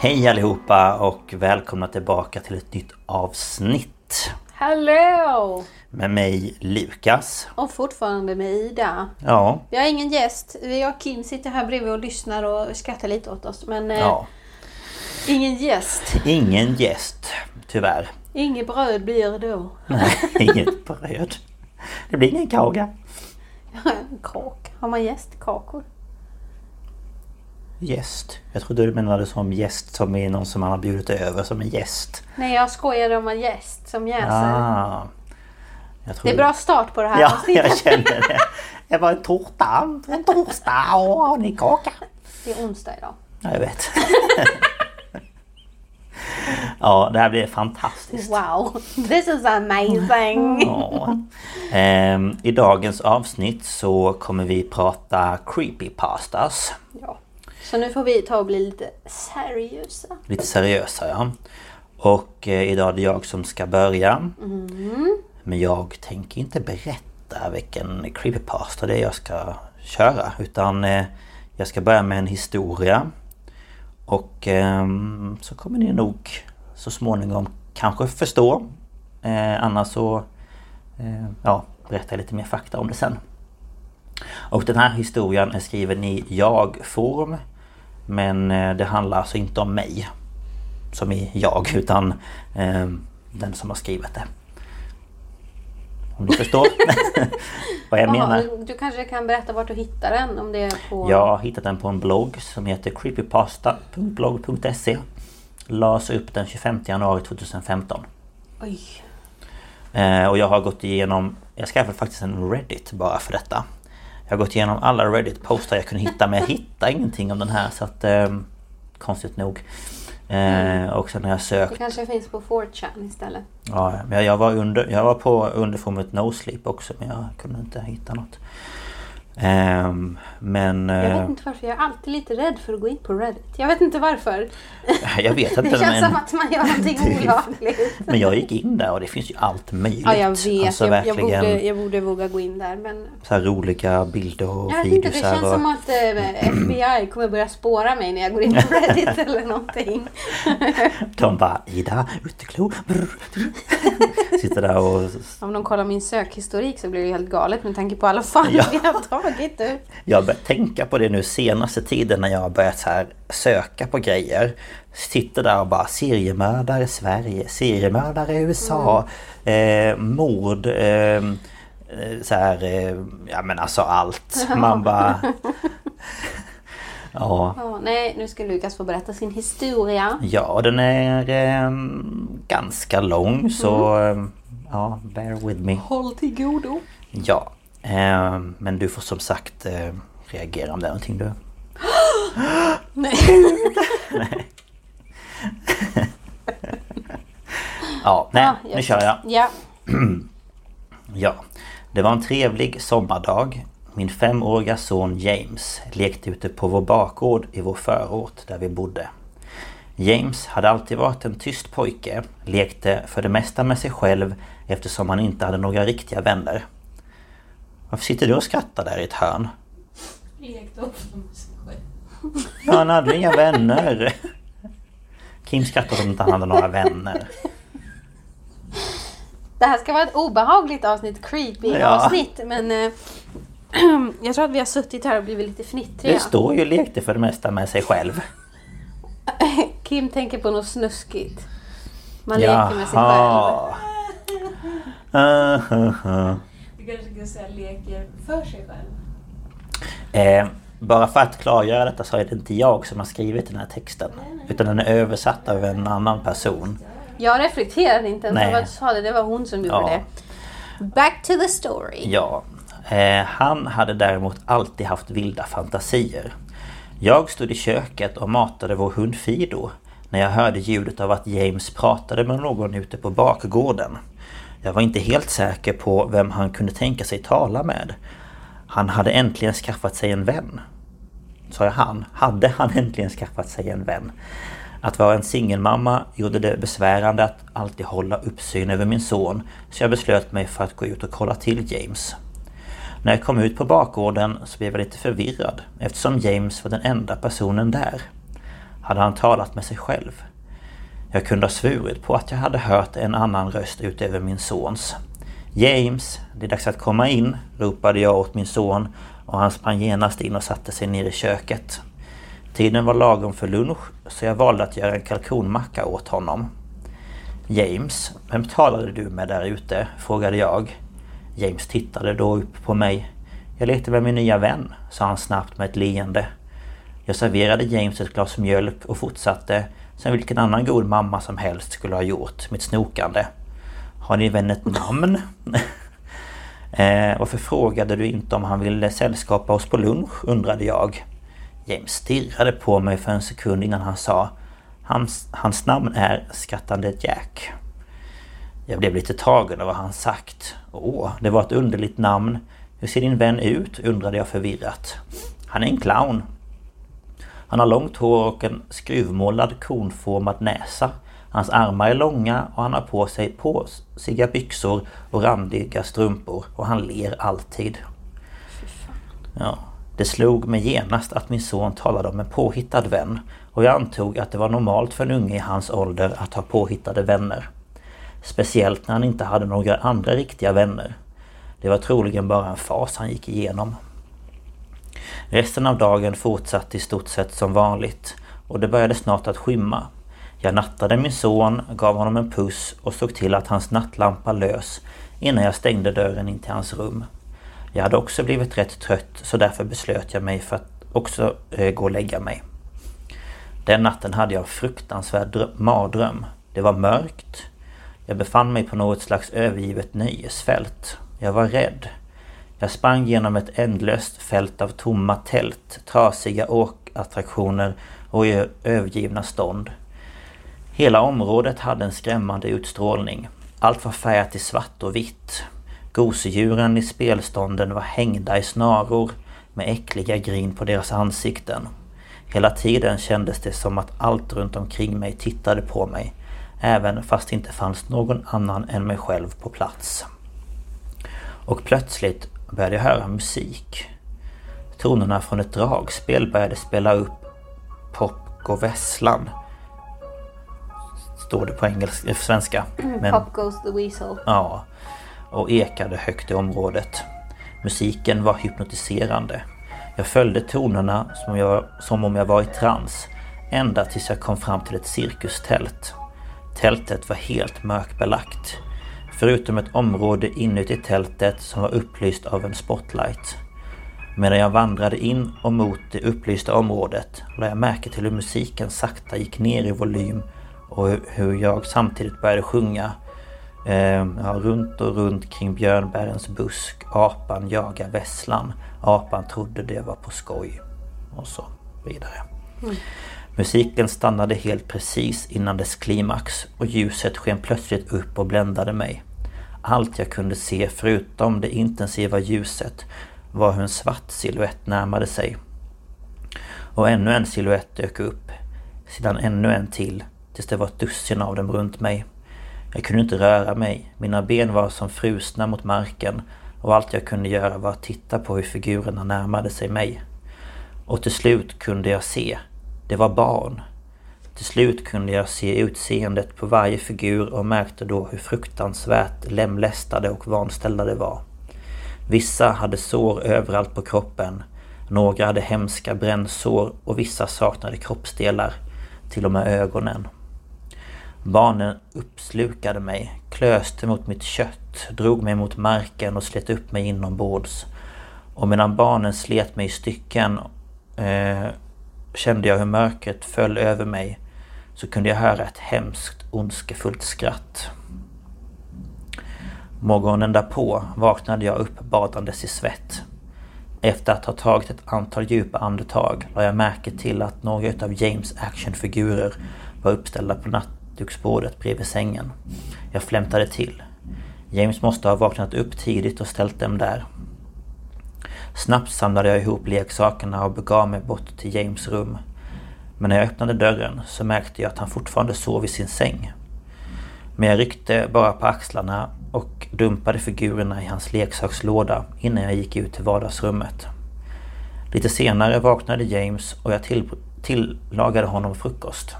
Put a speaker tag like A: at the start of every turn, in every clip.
A: Hej allihopa och välkomna tillbaka till ett nytt avsnitt.
B: Hallå!
A: Med mig Lukas.
B: Och fortfarande med Ida.
A: Ja,
B: Vi har ingen gäst. Vi och Kim sitter här bredvid och lyssnar och skrattar lite åt oss. Men eh,
A: ja.
B: ingen gäst.
A: Ingen gäst, tyvärr.
B: Inget bröd blir det då.
A: Nej, inget bröd. Det blir ingen kaka.
B: En kak. Har man gästkakor?
A: Gäst. Jag trodde du menade som gäst som är någon som man har bjudit över som en gäst.
B: Nej, jag skojade om en gäst som jäser.
A: Ah.
B: Det är bra start på det här
A: Ja,
B: avsnittet.
A: jag känner det. Det var en tårta. En torsdag. Och har ni kaka?
B: Det är onsdag idag.
A: Ja, jag vet. Ja, det här blir fantastiskt.
B: Wow, this is amazing!
A: Ja. Ehm, I dagens avsnitt så kommer vi prata creepypastas.
B: Ja. Så nu får vi ta och bli lite seriösa.
A: Lite seriösa ja. Och eh, idag är det jag som ska börja. Men jag tänker inte berätta vilken creepypasta det är jag ska köra. Utan eh, jag ska börja med en historia. Och ehm, så kommer ni nog så småningom kanske förstå. Eh, annars så eh, ja, berättar jag lite mer fakta om det sen. Och den här historien är skriven i jag-form. Men eh, det handlar alltså inte om mig. Som i jag, utan eh, den som har skrivit det. Om du förstår vad jag menar.
B: Jaha, Du kanske kan berätta vart du hittar den? Om det är på...
A: Jag har hittat den på en blogg som heter creepypasta.blogg.se Lades upp den 25 januari 2015
B: Oj.
A: eh, Och jag har gått igenom Jag skaffade faktiskt en Reddit bara för detta Jag har gått igenom alla Reddit-poster jag kunde hitta men jag hittade ingenting om den här så att eh, Konstigt nog. Eh, Och sen har jag
B: Det
A: sökt
B: kanske finns på 4chan istället.
A: Ja, men jag var, under, jag var på underformet No Sleep också men jag kunde inte hitta något Ehm, Men...
B: Jag
A: eh,
B: vet inte varför. Jag är alltid lite rädd för att gå in på Reddit. Jag vet inte varför.
A: Jag vet inte
B: Det känns
A: men,
B: som att man gör någonting olagligt.
A: men jag gick in där och det finns ju allt möjligt.
B: Ja, jag vet.
A: Alltså
B: jag, jag, borde, jag borde våga gå in där. Men
A: så här roliga bilder och
B: jag vet inte. Det känns
A: och,
B: som att eh, FBI kommer börja spåra mig när jag går in på Reddit eller någonting.
A: De bara Ida, uteklo. brr, brr." Sitter där och...
B: Om de kollar min sökhistorik så blir det helt galet med tanke på alla fall
A: Ja.
B: vi har tagit upp.
A: Jag har börjat tänka på det nu senaste tiden när jag har börjat så här söka på grejer. Sitter där och bara seriemördare i Sverige, seriemördare i USA, eh, mord, eh, eh, så här, eh, ja men alltså allt. Man bara... Ja,
B: Ja, nej, nu ska Lukas få berätta sin historia.
A: ja den är eh, ganska lång så
B: Mm.
A: eh, ja, bear with me.
B: Håll till godo.
A: Ja, men du får som sagt eh, reagera om det är någonting du...
B: Nej.
A: Ja, nej,
B: Ja,
A: nu kör jag.
B: Ja.
A: Ja, det var en trevlig sommardag. Min femåriga son James lekte ute på vår bakgård i vår förort där vi bodde. James hade alltid varit en tyst pojke, lekte för det mesta med sig själv eftersom han inte hade några riktiga vänner. Varför sitter du och skrattar där i ett hörn? Ja, han hade inga vänner. Kim skrattar att inte han hade några vänner.
B: Det här ska vara ett obehagligt avsnitt, creepy
A: Ja.
B: avsnitt. Men eh, Jag tror att vi har suttit här och blivit lite fnittriga.
A: Det står ju lekte för det mesta med sig själv.
B: Kim tänker på något snuskigt. Man leker med sig själv.
A: Jaha.
C: Du kanske ska säga leker för sig själv.
A: Eh, bara för att klargöra detta så är det inte jag som har skrivit den här texten. Utan den är översatt av en annan person.
B: Jag reflekterade inte ens
A: Nej.
B: över att du sa det. Det var hon som gjorde
A: Ja.
B: det. Back to the story.
A: Ja. Eh, han hade däremot alltid haft vilda fantasier. Jag stod i köket och matade vår hund Fido när jag hörde ljudet av att James pratade med någon ute på bakgården. Jag var inte helt säker på vem han kunde tänka sig tala med. Han hade äntligen skaffat sig en vän. Sa jag han? Hade han äntligen skaffat sig en vän? Att vara en singelmamma gjorde det besvärande att alltid hålla uppsyn över min son så jag beslöt mig för att gå ut och kolla till James. När jag kom ut på bakgården så blev jag lite förvirrad eftersom James var den enda personen där. Hade han talat med sig själv? Jag kunde ha svurit på att jag hade hört en annan röst utöver min sons. James, det är dags att komma in, ropade jag åt min son och han sprang genast in och satte sig ner i köket. Tiden var lagom för lunch så jag valde att göra en kalkonmacka åt honom. James, vem talade du med där ute? frågade jag. James tittade då upp på mig. Jag lekte med min nya vän, sa han snabbt med ett leende. Jag serverade James ett glas mjölk och fortsatte, som vilken annan god mamma som helst skulle ha gjort, mitt snokande. Har din vän ett namn? eh, varför frågade du inte om han ville sällskapa oss på lunch? undrade jag. James stirrade på mig för en sekund innan han sa Hans, hans namn är Skattande Jack. Jag blev lite tagen av vad han sagt. Åh, det var ett underligt namn. Hur ser din vän ut? undrade jag förvirrat. Han är en clown. Han har långt hår och en skruvmålad konformad näsa. Hans armar är långa och han har på sig påsiga byxor och randiga strumpor och han ler alltid. Ja, det slog mig genast att min son talade om en påhittad vän och jag antog att det var normalt för en unge i hans ålder att ha påhittade vänner. Speciellt när han inte hade några andra riktiga vänner. Det var troligen bara en fas han gick igenom. Resten av dagen fortsatte i stort sett som vanligt och det började snart att skymma. Jag nattade min son, gav honom en puss och såg till att hans nattlampa lös innan jag stängde dörren in till hans rum. Jag hade också blivit rätt trött så därför beslöt jag mig för att också eh, gå och lägga mig. Den natten hade jag en fruktansvärd mardröm. Det var mörkt. Jag befann mig på något slags övergivet nöjesfält. Jag var rädd. Jag sprang genom ett ändlöst fält av tomma tält, trasiga åkattraktioner och övergivna stånd. Hela området hade en skrämmande utstrålning. Allt var färgat i svart och vitt. Gosedjuren i spelstånden var hängda i snaror med äckliga grin på deras ansikten. Hela tiden kändes det som att allt runt omkring mig tittade på mig. Även fast det inte fanns någon annan än mig själv på plats. Och plötsligt började jag höra musik. Tonerna från ett dragspel började spela upp Pop Go Vesslan. Står det på engelska, svenska. Men,
B: Pop goes the weasel.
A: Ja, och ekade högt i området. Musiken var hypnotiserande. Jag följde tonerna som, jag, som om jag var i trans. Ända tills jag kom fram till ett cirkustält. Tältet var helt mörkbelagt. Förutom ett område inuti tältet som var upplyst av en spotlight. Medan jag vandrade in och mot det upplysta området lade jag märke till hur musiken sakta gick ner i volym och hur- jag samtidigt började sjunga Eh, runt och runt kring björnbärens busk. Apan jagar vesslan. Apan trodde det var på skoj. Och så vidare. Musiken stannade helt precis innan dess klimax och ljuset sken plötsligt upp och bländade mig. Allt jag kunde se förutom det intensiva ljuset var hur en svart silhuett närmade sig. Och ännu en silhuett dök upp. Sedan ännu en till. Tills det var ett dussin av dem runt mig. Jag kunde inte röra mig. Mina ben var som frusna mot marken och allt jag kunde göra var att titta på hur figurerna närmade sig mig. Och till slut kunde jag se. Det var barn. Till slut kunde jag se utseendet på varje figur och märkte då hur fruktansvärt lemlästade och vanställda de var. Vissa hade sår överallt på kroppen. Några hade hemska brännsår och vissa saknade kroppsdelar. Till och med ögonen. Barnen uppslukade mig, klöste mot mitt kött, drog mig mot marken och slet upp mig inombords. Och medan barnen slet mig i stycken eh, kände jag hur mörkret föll över mig så kunde jag höra ett hemskt ondskefullt skratt. Morgonen därpå vaknade jag upp badandes i svett. Efter att ha tagit ett antal djupa andetag la jag märke till att några av James actionfigurer var uppställda på nattduksbordet bredvid sängen. Jag flämtade till. James måste ha vaknat upp tidigt och ställt dem där. Snabbt samlade jag ihop leksakerna och begav mig bort till James rum. Men när jag öppnade dörren så märkte jag att han fortfarande sov i sin säng. Men jag ryckte bara på axlarna och dumpade figurerna i hans leksakslåda innan jag gick ut till vardagsrummet. Lite senare vaknade James och jag till, tillagade honom frukost.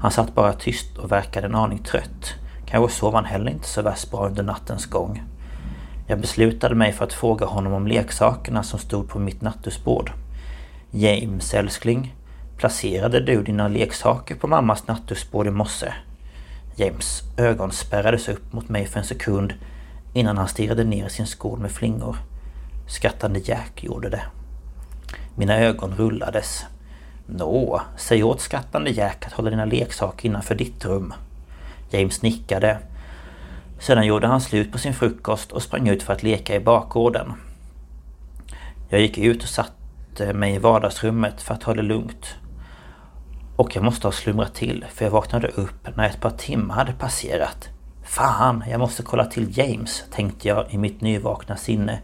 A: Han satt bara tyst och verkade en aning trött. Kanske sov han heller inte så värst bra under nattens gång. Jag beslutade mig för att fråga honom om leksakerna som stod på mitt nattduksbord. James älskling, placerade du dina leksaker på mammas nattduksbord i morse? James ögon spärrades upp mot mig för en sekund innan han stirrade ner i sin skål med flingor. Skrattande Jack gjorde det. Mina ögon rullades. Nå, säg åt skrattande Jack att hålla dina leksaker innanför ditt rum. James nickade. Sedan gjorde han slut på sin frukost och sprang ut för att leka i bakgården. Jag gick ut och satte mig i vardagsrummet för att ta det lugnt. Och jag måste ha slumrat till för jag vaknade upp när ett par timmar hade passerat. Fan, jag måste kolla till James, tänkte jag i mitt nyvakna sinne.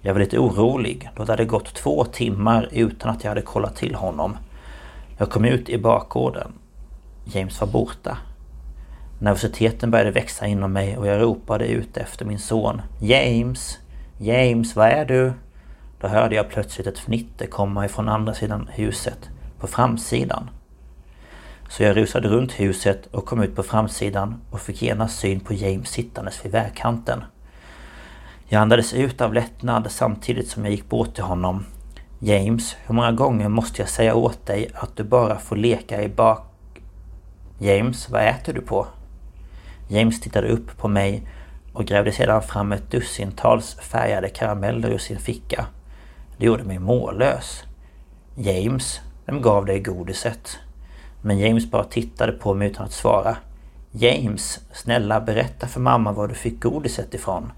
A: Jag var lite orolig då det hade gått två timmar utan att jag hade kollat till honom. Jag kom ut i bakgården. James var borta. Nervositeten började växa inom mig och jag ropade ut efter min son. James! James, var är du? Då hörde jag plötsligt ett fnitter komma ifrån andra sidan huset. På framsidan. Så jag rusade runt huset och kom ut på framsidan och fick genast syn på James sittandes vid vägkanten. Jag andades ut av lättnad samtidigt som jag gick bort till honom. James, hur många gånger måste jag säga åt dig att du bara får leka i bak... James, vad äter du på? James tittade upp på mig och grävde sedan fram ett dussintals färgade karameller ur sin ficka. Det gjorde mig mållös. James, vem gav dig godiset? Men James bara tittade på mig utan att svara. James, snälla berätta för mamma var du fick godiset ifrån.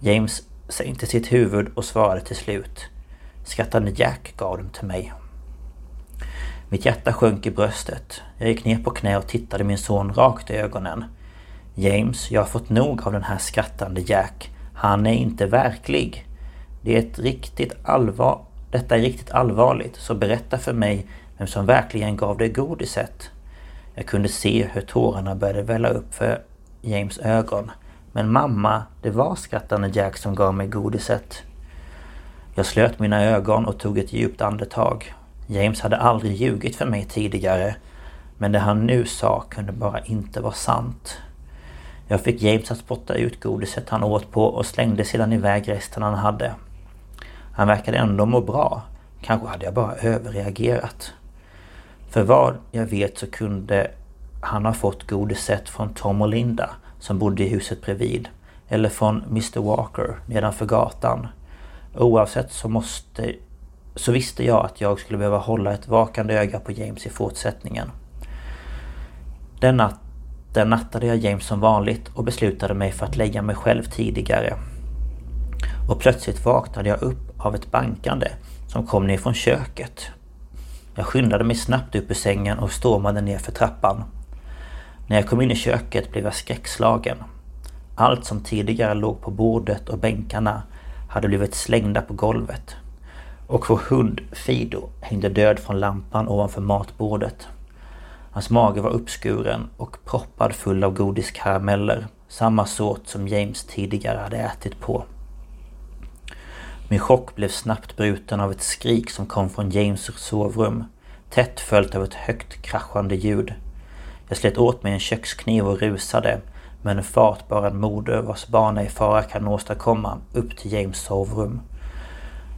A: James sänkte sitt huvud och svarade till slut. Skrattande Jack gav dem till mig. Mitt hjärta sjönk i bröstet. Jag gick ner på knä och tittade min son rakt i ögonen. James, jag har fått nog av den här skrattande Jack. Han är inte verklig. Det är ett riktigt allvar... Detta är riktigt allvarligt, så berätta för mig vem som verkligen gav dig godiset. Jag kunde se hur tårarna började välla upp för James ögon. Men mamma, det var skrattande Jack som gav mig godiset. Jag slöt mina ögon och tog ett djupt andetag. James hade aldrig ljugit för mig tidigare. Men det han nu sa kunde bara inte vara sant. Jag fick James att spotta ut godiset han åt på och slängde sedan iväg resten han hade. Han verkade ändå må bra. Kanske hade jag bara överreagerat. För vad jag vet så kunde han ha fått godiset från Tom och Linda som bodde i huset bredvid. Eller från Mr Walker nedanför gatan. Oavsett så måste så visste jag att jag skulle behöva hålla ett vakande öga på James i fortsättningen. Den natten nattade jag James som vanligt och beslutade mig för att lägga mig själv tidigare. Och plötsligt vaknade jag upp av ett bankande som kom ner från köket jag skyndade mig snabbt upp ur sängen och stormade ner för trappan. När jag kom in i köket blev jag skräckslagen. Allt som tidigare låg på bordet och bänkarna hade blivit slängda på golvet. Och vår hund Fido hängde död från lampan ovanför matbordet. Hans mage var uppskuren och proppad full av godiskarameller, samma sort som James tidigare hade ätit på. Min chock blev snabbt bruten av ett skrik som kom från James sovrum. Tätt följt av ett högt kraschande ljud. Jag slet åt mig en kökskniv och rusade. med en fart bara en moder vars barn är i fara kan åstadkomma upp till James sovrum.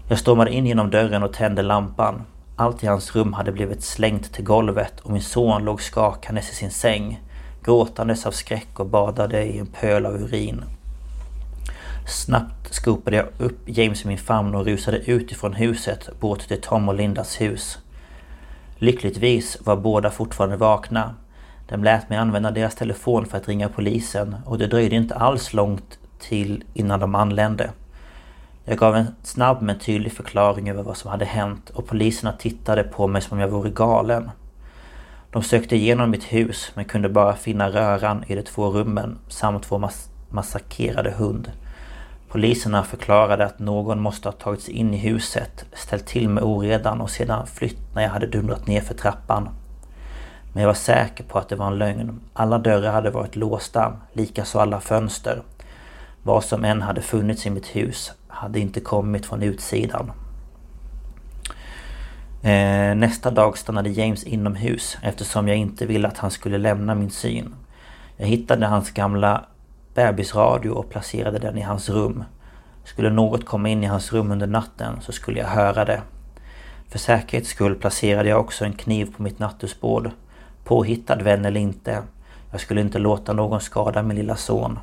A: Jag stormade in genom dörren och tände lampan. Allt i hans rum hade blivit slängt till golvet och min son låg skakandes i sin säng, gråtandes av skräck och badade i en pöl av urin. Snabbt skopade jag upp James i min famn och rusade ut ifrån huset bort till Tom och Lindas hus. Lyckligtvis var båda fortfarande vakna. De lät mig använda deras telefon för att ringa polisen och det dröjde inte alls långt till innan de anlände. Jag gav en snabb men tydlig förklaring över vad som hade hänt och poliserna tittade på mig som om jag vore galen. De sökte igenom mitt hus men kunde bara finna röran i de två rummen samt vår mas massakrerade hund. Poliserna förklarade att någon måste ha tagit sig in i huset, ställt till med oredan och sedan flytt när jag hade dundrat ner för trappan. Men jag var säker på att det var en lögn. Alla dörrar hade varit låsta, likaså alla fönster. Vad som än hade funnits i mitt hus hade inte kommit från utsidan. Eh, nästa dag stannade James inomhus eftersom jag inte ville att han skulle lämna min syn. Jag hittade hans gamla bebisradio och placerade den i hans rum. Skulle något komma in i hans rum under natten så skulle jag höra det. För säkerhets skull placerade jag också en kniv på mitt nattduksbord. Påhittad vän eller inte, jag skulle inte låta någon skada min lilla son.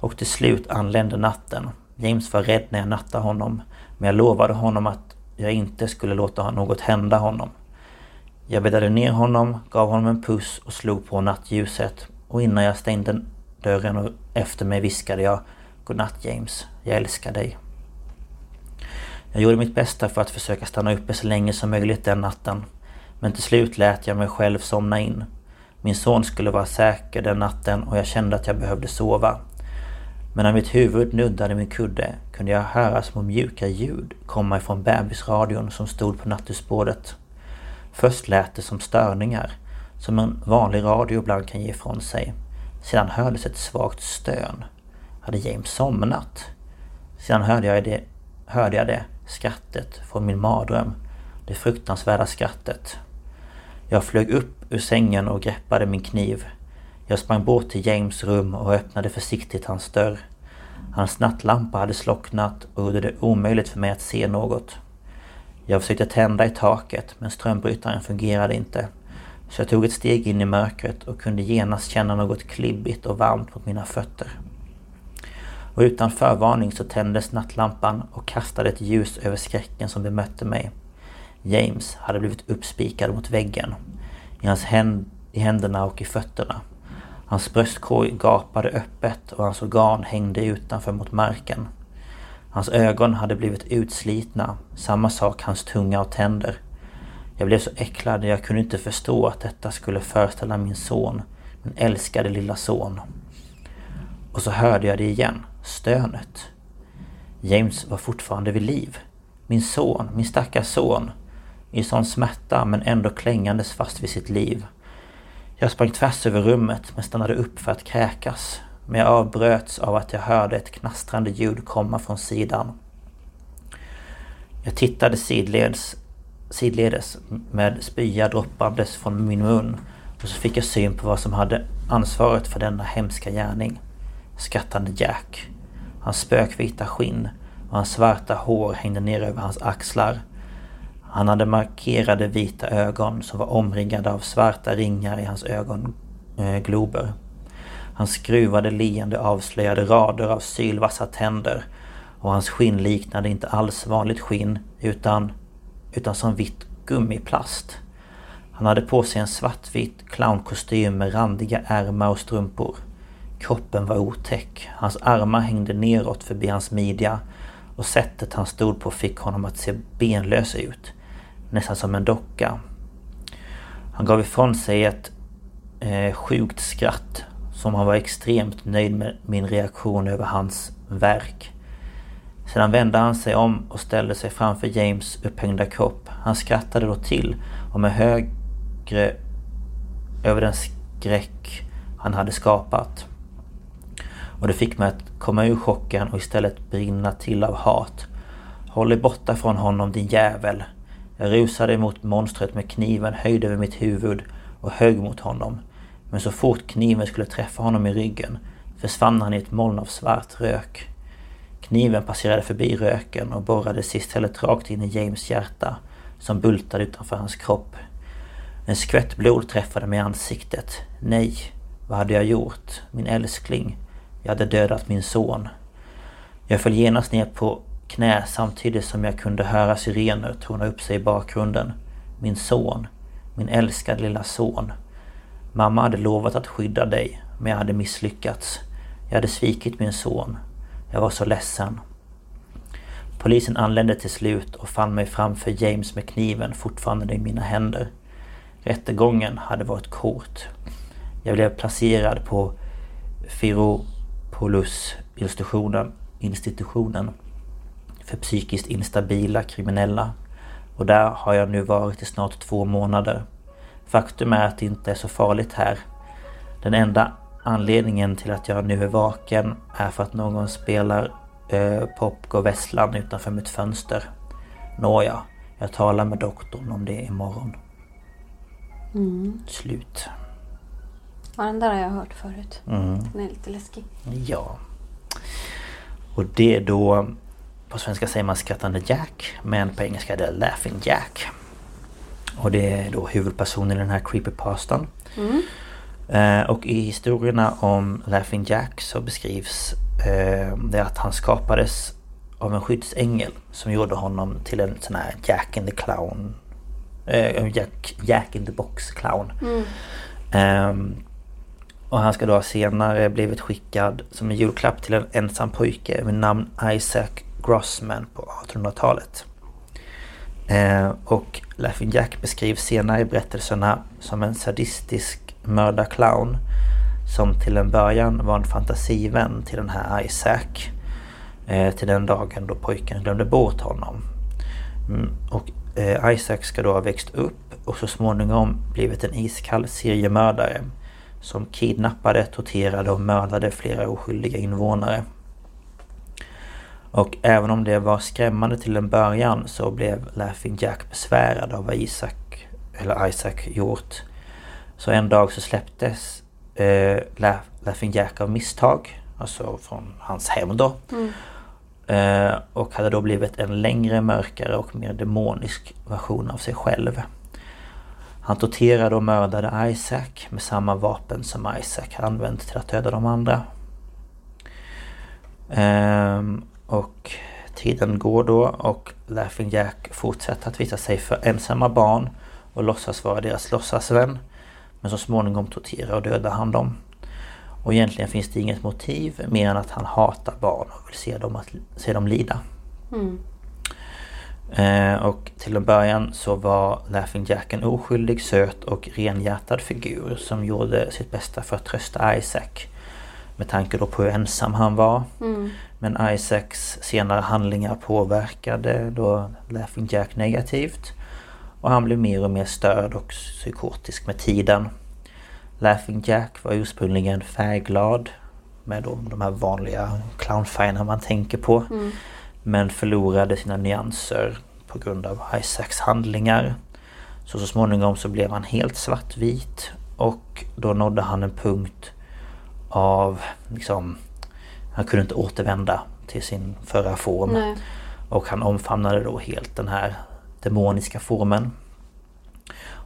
A: Och till slut anlände natten. James var rädd när jag nattade honom, men jag lovade honom att jag inte skulle låta något hända honom. Jag bäddade ner honom, gav honom en puss och slog på nattljuset och innan jag stängde dörren och efter mig viskade jag Godnatt James, jag älskar dig. Jag gjorde mitt bästa för att försöka stanna uppe så länge som möjligt den natten. Men till slut lät jag mig själv somna in. Min son skulle vara säker den natten och jag kände att jag behövde sova. Men när mitt huvud nuddade min kudde kunde jag höra små mjuka ljud komma ifrån bebisradion som stod på nattduksbordet. Först lät det som störningar, som en vanlig radio ibland kan ge ifrån sig. Sedan hördes ett svagt stön. Hade James somnat? Sedan hörde jag det, hörde jag det skrattet från min mardröm. Det fruktansvärda skrattet. Jag flög upp ur sängen och greppade min kniv. Jag sprang bort till James rum och öppnade försiktigt hans dörr. Hans nattlampa hade slocknat och gjorde det omöjligt för mig att se något. Jag försökte tända i taket men strömbrytaren fungerade inte. Så jag tog ett steg in i mörkret och kunde genast känna något klibbigt och varmt mot mina fötter. Och utan förvarning så tändes nattlampan och kastade ett ljus över skräcken som bemötte mig. James hade blivit uppspikad mot väggen. I hans händ, i händerna och i fötterna. Hans bröstkorg gapade öppet och hans organ hängde utanför mot marken. Hans ögon hade blivit utslitna, samma sak hans tunga och tänder. Jag blev så äcklad jag kunde inte förstå att detta skulle föreställa min son, min älskade lilla son. Och så hörde jag det igen, stönet. James var fortfarande vid liv. Min son, min stackars son. I sån smärta men ändå klängandes fast vid sitt liv. Jag sprang tvärs över rummet men stannade upp för att kräkas. Men jag avbröts av att jag hörde ett knastrande ljud komma från sidan. Jag tittade sidleds, sidledes med spya droppandes från min mun och så fick jag syn på vad som hade ansvaret för denna hemska gärning. Skrattande Jack. Hans spökvita skinn och hans svarta hår hängde ner över hans axlar. Han hade markerade vita ögon som var omringade av svarta ringar i hans ögonglober. Eh, hans skruvade leende avslöjade rader av sylvassa tänder och hans skinn liknade inte alls vanligt skinn utan, utan som vitt gummiplast. Han hade på sig en svartvit clownkostym med randiga ärmar och strumpor. Kroppen var otäck. Hans armar hängde neråt förbi hans midja och sättet han stod på fick honom att se benlös ut. Nästan som en docka. Han gav ifrån sig ett eh, sjukt skratt som han var extremt nöjd med min reaktion över hans verk. Sedan vände han sig om och ställde sig framför James upphängda kropp. Han skrattade då till och med högre över den skräck han hade skapat. Och det fick mig att komma ur chocken och istället brinna till av hat. Håll dig borta från honom din jävel. Jag rusade mot monstret med kniven höjd över mitt huvud och högg mot honom. Men så fort kniven skulle träffa honom i ryggen försvann han i ett moln av svart rök. Kniven passerade förbi röken och borrades istället rakt in i James hjärta som bultade utanför hans kropp. En skvätt blod träffade mig i ansiktet. Nej, vad hade jag gjort? Min älskling. Jag hade dödat min son. Jag föll genast ner på knä samtidigt som jag kunde höra sirener torna upp sig i bakgrunden. Min son. Min älskade lilla son. Mamma hade lovat att skydda dig, men jag hade misslyckats. Jag hade svikit min son. Jag var så ledsen. Polisen anlände till slut och fann mig framför James med kniven fortfarande i mina händer. Rättegången hade varit kort. Jag blev placerad på Firopoulos institutionen, institutionen för psykiskt instabila kriminella. Och där har jag nu varit i snart två månader. Faktum är att det inte är så farligt här. Den enda anledningen till att jag nu är vaken är för att någon spelar eh, Popko Vesslan utanför mitt fönster. Nåja, jag talar med doktorn om det imorgon.
B: Mm.
A: Slut.
B: Ja, den där har jag hört förut.
A: Mm.
B: Den är lite läskig.
A: Ja. Och det är då... På svenska säger man skrattande Jack. Men på engelska är det Laughing Jack. Och det är då huvudpersonen i den här creepypastan.
B: Mm.
A: Eh, och i historierna om Laughing Jack så beskrivs eh, det att han skapades av en skyddsängel som gjorde honom till en sån här Jack in the Clown eh, Jack, Jack in the Box Clown. Ehm, och han ska då senare blivit skickad som en julklapp till en ensam pojke med namn Isaac Grossman på 1800-talet. Eh, och Laughing Jack beskrivs senare i berättelserna som en sadistisk mördarclown som till en början var en fantasivän till den här Isaac. Eh, till den dagen då pojken glömde bort honom. Mm, och eh, Isaac ska då ha växt upp och så småningom blivit en iskall seriemördare som kidnappade, torterade och mördade flera oskyldiga invånare. Och även om det var skrämmande till en början så blev Laughing Jack besvärad av vad Isaac, eller Isaac gjort. Så en dag så släpptes eh, Laugh- Laughing Jack av misstag, alltså från hans hem då. Eh, och hade då blivit en längre, mörkare och mer demonisk version av sig själv. Han torterade och mördade Isaac med samma vapen som Isaac använt till att döda de andra. Ehm, och tiden går då och Laughing Jack fortsätter att visa sig för ensamma barn och låtsas vara deras låtsasvän. Men så småningom torterar och dödar han dem. Och egentligen finns det inget motiv mer än att han hatar barn och vill se dem, att, se dem lida.
B: Mm.
A: Eh, och till en början så var Laughing Jack en oskyldig, söt och renhjärtad figur som gjorde sitt bästa för att trösta Isaac. Med tanke då på hur ensam han var.
B: Mm.
A: Men Isaacs senare handlingar påverkade då Laughing Jack negativt. Och han blev mer och mer störd och psykotisk med tiden. Laughing Jack var ursprungligen färgglad med då de här vanliga clownfärgerna man tänker på. Men förlorade sina nyanser på grund av Isaacs handlingar. Så så småningom så blev han helt svartvit och då nådde han en punkt av liksom Han kunde inte återvända till sin förra form.
B: Nej.
A: Och han omfamnade då helt den här demoniska formen.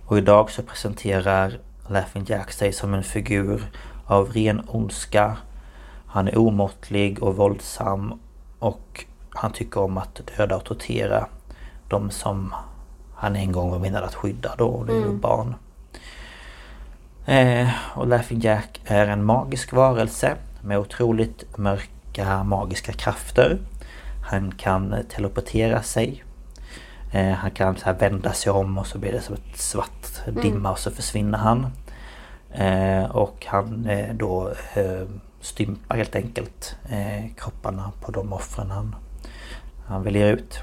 A: Och idag så presenterar Laughing Jack sig som en figur av ren ondska. Han är omåttlig och våldsam och han tycker om att döda och tortera de som han en gång var menad att skydda då, och det är ju barn. Eh, och Laughing Jack är en magisk varelse med otroligt mörka magiska krafter. Han kan teleportera sig. Eh, han kan så vända sig om och så blir det som ett svart dimma och så försvinner han. Eh, och han eh, då eh, stympar helt enkelt eh, kropparna på de offren han, han väljer ut.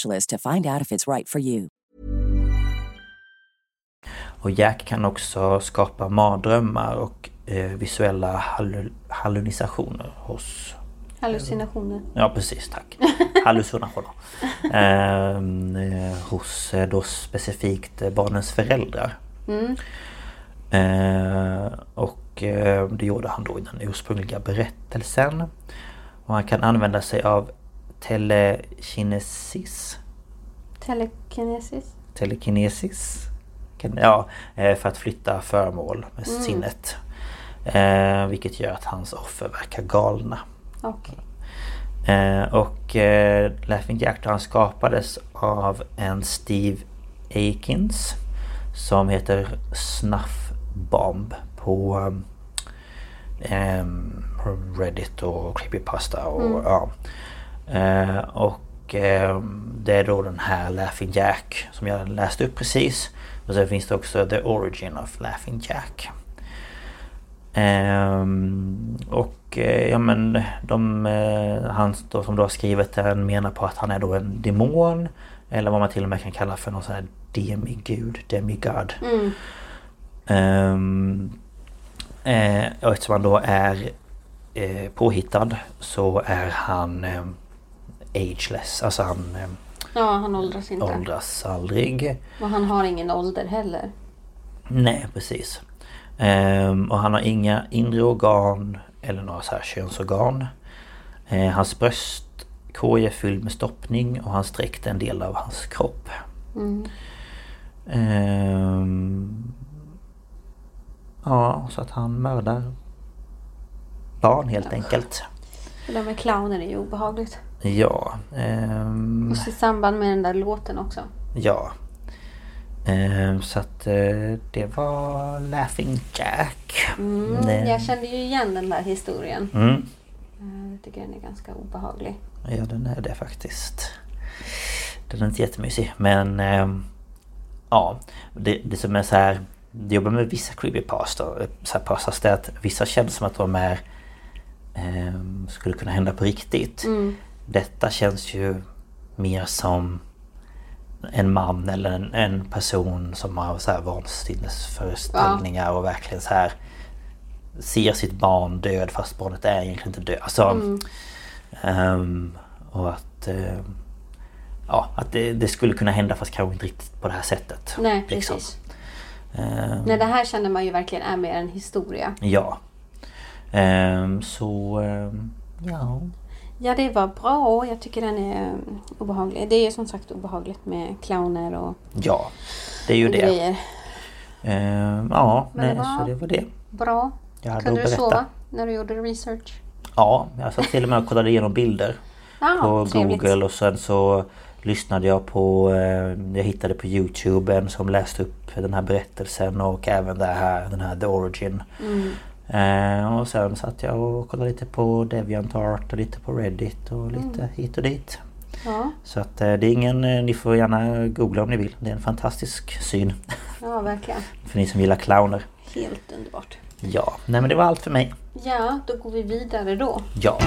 D: to find out if it's right for you.
A: Och Jack kan också skapa mardrömmar och eh, visuella hallu hallucinationer hos...
B: Hallucinationer.
A: Ja precis, tack. Hallucinationer. Ehm, eh, hos eh, då specifikt eh, barnens föräldrar.
B: Mm.
A: Eh, och eh, det gjorde han då i den ursprungliga berättelsen. Och han kan använda sig av telekinesis.
B: Telekinesis.
A: Telekinesis. Ja, eh, för att flytta föremål med sinnet. Eh, vilket gör att hans offer verkar galna.
B: Okej.
A: Eh, och eh, Laughing Jack han skapades av en Steve Akins som heter Snuff Bomb på um, Reddit och Creepypasta och ja. Eh, och ehm, det är då den här Laughing Jack som jag läste upp precis. Och sen finns det också The Origin of Laughing Jack. Ehm, och eh, ja men de, eh, han då, som då har skrivit den menar på att han är då en demon. Eller vad man till och med kan kalla för någon sån här demigud, demigod.
B: Mm.
A: Ehm, eh, och eftersom han då är eh, påhittad så är han eh, ageless. Alltså han eh,
B: Ja, han åldras inte.
A: åldras aldrig.
B: Och han har ingen ålder heller.
A: Nej precis. Ehm, och han har inga inre organ eller några så här könsorgan. Eh, hans bröstkorg är fylld med stoppning och hans dräkt är en del av hans kropp.
B: Mm.
A: Ehm, ja, så att han mördar barn helt enkelt.
B: Det där med clowner är ju obehagligt.
A: Ja. ehm,
B: Och i samband med den där låten också.
A: ja. Ehm, så att eh, det var Laughing Jack.
B: Mm,
A: Det-
B: jag kände ju igen den där historien.
A: Mm.
B: Eh, Jag tycker den är ganska obehaglig.
A: Ja den är det faktiskt. Den är inte jättemysig men ehm, Ja det, det som är så här Det jobbar med vissa creepypastor så här pastas det att vissa känns som att de är ehm, Skulle kunna hända på riktigt.
B: Mm.
A: Detta känns ju mer som en man eller en, en person som har så här vansinnesföreställningar och verkligen så här ser sitt barn död fast barnet är egentligen inte död. Alltså,
B: Mm.
A: ehm, och att ehm, Ja, att det, det skulle kunna hända fast kanske inte riktigt på det här sättet.
B: Nej,
A: liksom.
B: precis.
A: Ehm,
B: Nej, det här känner man ju verkligen är mer en historia.
A: Ja. Ehm, så ja.
B: Ja, det var bra. Jag tycker den är eh, obehaglig. Det är som sagt obehagligt med clowner och
A: Ja, det är ju det. Ehm, ja,
B: Men det
A: nej,
B: var-
A: så det var det.
B: Bra. Kunde du sova när du gjorde research?
A: Ja, jag satt till och med och kollade igenom bilder
B: Ja,
A: på
B: trevligt.
A: Google och sen så lyssnade jag på, eh, jag hittade på Youtube en som läste upp den här berättelsen och även det här, den här The Origin.
B: Mm.
A: Eh, och sen satt jag och kollade lite på DeviantArt och lite på Reddit och lite
B: Mm.
A: hit och dit.
B: Ja,
A: Så att eh, det är ingen, eh, ni får gärna googla om ni vill. Det är en fantastisk syn.
B: ja, verkligen.
A: För ni som gillar clowner.
B: Helt underbart.
A: Ja, nej men det var allt för mig.
B: Ja, då går vi vidare då.
A: Ja.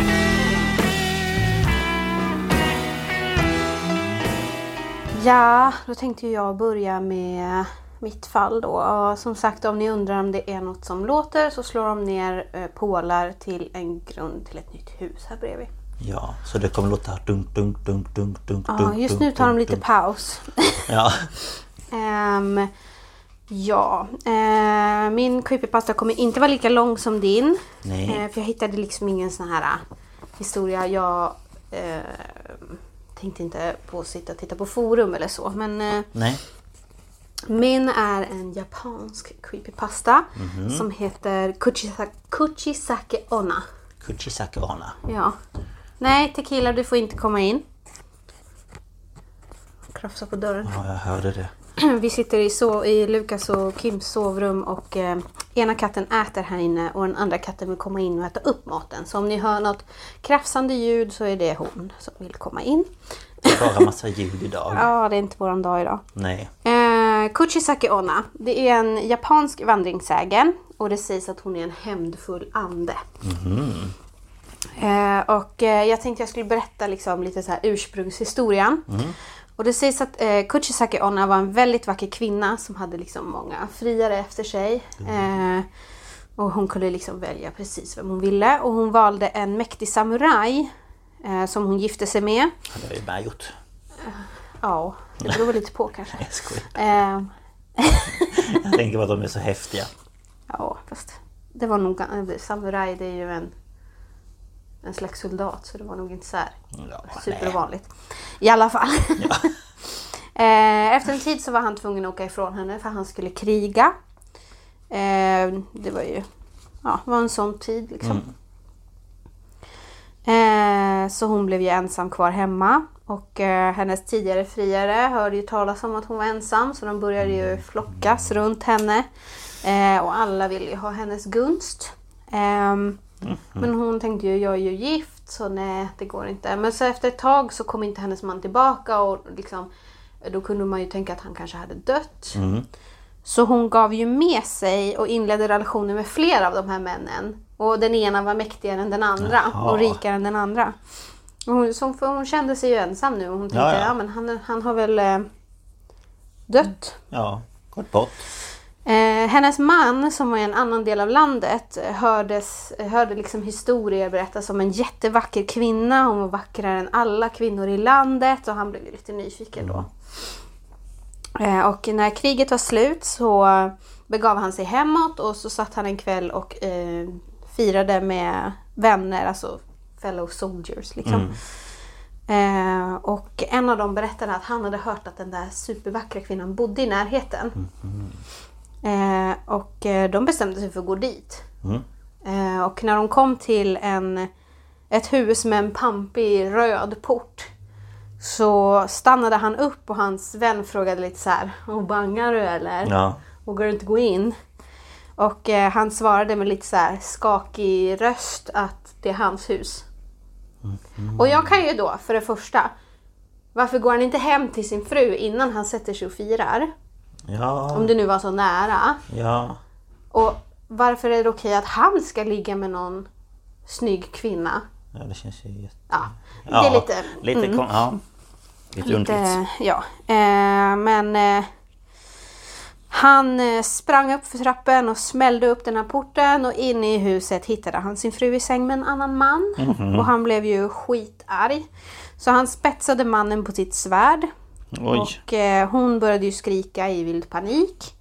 B: Ja, då tänkte jag börja med mitt fall då. Och som sagt, om ni undrar om det är något som låter så slår de ner eh, pålar till en grund till ett nytt hus här bredvid.
A: Ja, så det kommer låta dunk, dunk, dunk, dunk, dunk,
B: Ja,
A: dunk,
B: just nu tar de lite
A: dunk.
B: paus.
A: Ja.
B: Ehm, ja, eh, min creepypasta kommer inte vara lika lång som din.
A: Nej.
B: Eh, för jag hittade liksom ingen sån här historia. Jag tänkte inte på att sitta och titta på forum eller så. Men
A: Nej.
B: Min är en japansk creepypasta
A: Mhm.
B: som heter Kuchisa- Kuchisake Onna.
A: Kuchisake Ana.
B: Ja. Nej, Tequila du får inte komma in. Krafsa på dörren.
A: Ja, jag hörde det.
B: Vi sitter i, so i Lukas och Kims sovrum och eh, ena katten äter här inne och den andra katten vill komma in och äta upp maten. Så om ni hör något krafsande ljud så är det hon som vill komma in.
A: Det är bara massa ljud idag.
B: Ja, det är inte våran dag idag.
A: Nej.
B: Eh, Kuchisake Onna. Det är en japansk vandringssägen och det sägs att hon är en hämndfull ande. Eh, och eh, jag tänkte jag skulle berätta liksom lite så här ursprungshistorien. Och det sägs att eh, Kuchisake Onna var en väldigt vacker kvinna som hade liksom många friare efter sig. Eh, och hon kunde liksom välja precis vem hon ville. Och hon valde en mäktig samuraj eh, som hon gifte sig med.
A: Har jag ju med gjort.
B: Ja, det beror lite på kanske.
A: Jag skojar.
B: Eh,
A: Jag tänker på att de är så häftiga.
B: Ja, fast det var nog... eh, Samuraj det är ju en, en slags soldat så det var nog inte så här
A: Ja,
B: supervanligt. I alla fall. Eh, Efter en tid så var han tvungen att åka ifrån henne för han skulle kriga. Eh, Det var ju ja, det var en sån tid liksom. Eh, Så hon blev ju ensam kvar hemma. Och eh, hennes tidigare friare hörde ju talas om att hon var ensam så de började ju flockas runt henne. Eh, och alla ville ju ha hennes gunst. Ehm, Men hon tänkte ju, jag är ju gift så nej det går inte. Men så efter ett tag så kom inte hennes man tillbaka och liksom, då kunde man ju tänka att han kanske hade dött. Så hon gav ju med sig och inledde relationer med flera av de här männen. Och den ena var mäktigare än den andra
A: Jaha.
B: och rikare än den andra. Och hon, så, hon kände sig ju ensam nu och hon tänkte,
A: Ja,
B: ja,
A: ja.
B: men han, han har väl eh, dött.
A: Ja, gått bort.
B: Eh, hennes man som var i en annan del av landet hördes, hörde liksom historier berättas om en jättevacker kvinna. Hon var vackrare än alla kvinnor i landet och han blev lite nyfiken då. Eh, och när kriget var slut så begav han sig hemåt och så satt han en kväll och eh, firade med vänner, alltså fellow soldiers liksom. Eh, och en av dem berättade att han hade hört att den där supervackra kvinnan bodde i närheten. Eh, och eh, de bestämde sig för att gå dit. Eh, och när de kom till en, ett hus med en pampig röd port så stannade han upp och hans vän frågade lite så här. "Åh, bangar du eller?
A: Ja.
B: Vågar du inte gå in? Och eh, han svarade med lite så här skakig röst att det är hans hus. Och jag kan ju då, för det första, varför går han inte hem till sin fru innan han sätter sig och firar?
A: Ja.
B: Om det nu var så nära.
A: Ja.
B: Och varför är det okej att han ska ligga med någon snygg kvinna?
A: Ja, det känns ju jätte...
B: Ja, det är lite...
A: Lite,
B: mm.
A: Lite underligt.
B: ja. Eh, men eh, han eh, sprang upp för trappen och smällde upp den här porten och inne i huset hittade han sin fru i säng med en annan man.
A: Mhm.
B: Och han blev ju skitarg. Så han spetsade mannen på sitt svärd.
A: Oj.
B: Och hon började ju skrika i vild panik.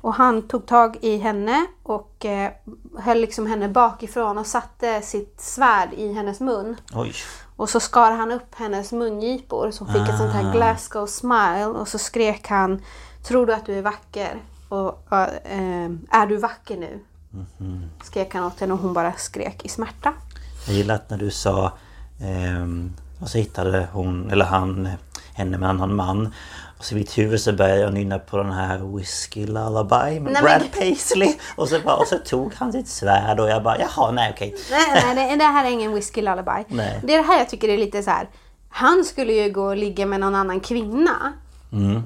B: Och han tog tag i henne och eh, höll liksom henne bakifrån och satte sitt svärd i hennes mun.
A: Oj.
B: Och så skar han upp hennes mungipor så hon fick ett sånt här Glasgow smile och så skrek han Tror du att du är vacker? Och eh, är du vacker nu? Skrek han åt henne och hon bara skrek i smärta.
A: Jag gillar att när du sa... ehm, och så hittade hon, eller han, henne med en annan man. Så i mitt huvud så började jag nynna på den här Whiskey Lullaby med
B: Nej,
A: Brad
B: men-
A: Paisley. Och så, bara, och så tog han sitt svärd och jag bara jaha nej okej.
B: Nej, nej det, här är ingen whisky lullaby.
A: Nej.
B: Det är det här jag tycker är lite så här. Han skulle ju gå och ligga med någon annan kvinna.
A: Mm.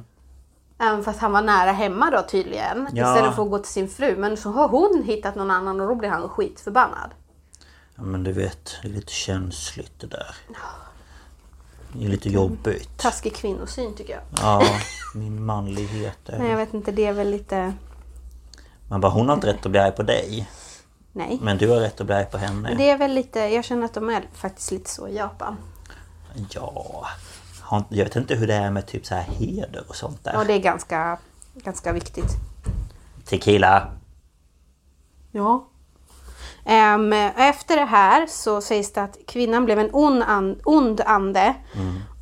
B: Även fast han var nära hemma då tydligen.
A: Ja.
B: Istället för att gå till sin fru. Men så har hon hittat någon annan och då blir han skitförbannad.
A: Ja, men du vet, det är lite känsligt det där. Är lite jobbigt.
B: Taskig kvinnosyn tycker jag.
A: Ja, min manlighet.
B: Men jag
A: Är...
B: vet inte, det är väl lite...
A: Man bara, hon har inte rätt att bli arg på dig.
B: Nej.
A: Men du har rätt att bli arg på henne.
B: Det är väl lite, jag känner att de är faktiskt lite så i Japan.
A: Ja. Jag vet inte hur det är med typ så här heder och sånt där.
B: Och det är ganska, ganska viktigt.
A: Tequila.
B: Ja. Ehm, efter det här så sägs det att kvinnan blev en ond, and, ond ande.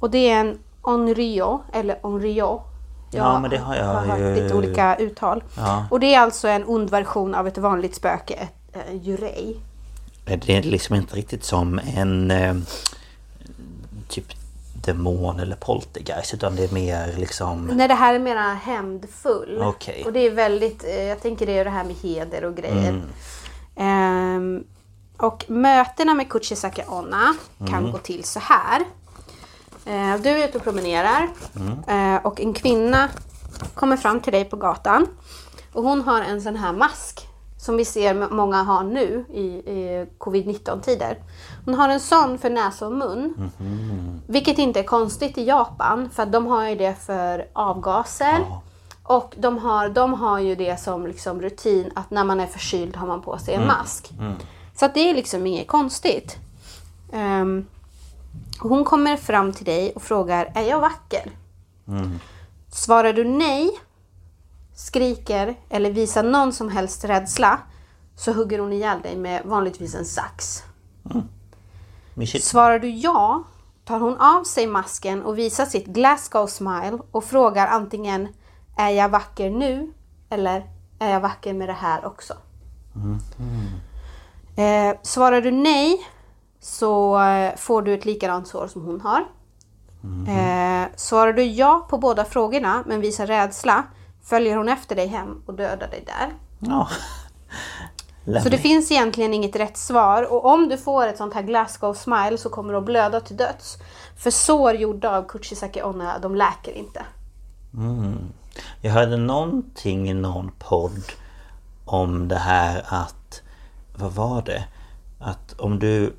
B: Och det är en onryo, eller onryo.
A: Ja, men det har jag
B: hört
A: ju-
B: lite olika uttal.
A: Ja.
B: Och det är alltså en ond version av ett vanligt spöke, ett äh, jurei.
A: Det är liksom inte riktigt som en eh, typ demon eller poltergeist utan det är mer liksom...
B: Nej, det här är mera hämndfull.
A: Okej.
B: Och det är väldigt, eh, jag tänker det är det här med heder och grejer. Ehm, och mötena med Kuchisake Onna kan gå till så här. Eh, du är ute och promenerar eh, och en kvinna kommer fram till dig på gatan. Och hon har en sån här mask som vi ser många har nu i, i covid-19 tider. Hon har en sån för näsa och mun. Vilket inte är konstigt i Japan för de har ju det för avgaser. Och de har, de har ju det som liksom rutin att när man är förkyld har man på sig en mask. Så att det är liksom inget konstigt. Och hon kommer fram till dig och frågar, är jag vacker? Svarar du nej, skriker eller visar någon som helst rädsla så hugger hon ihjäl dig med vanligtvis en sax.
A: Mysigt.
B: Svarar du ja tar hon av sig masken och visar sitt Glasgow smile och frågar antingen Är jag vacker nu? Eller Är jag vacker med det här också? Eh, svarar du nej så eh, får du ett likadant svar som hon har. Eh, svarar du ja på båda frågorna men visar rädsla följer hon efter dig hem och dödar dig där.
A: Ja.
B: Så det finns egentligen inget rätt svar och om du får ett sånt här Glasgow smile så kommer du att blöda till döds. För sår gjorda av Kuchisake Onna, de läker inte.
A: Jag hörde någonting i någon podd om det här att... Vad var det? Att om du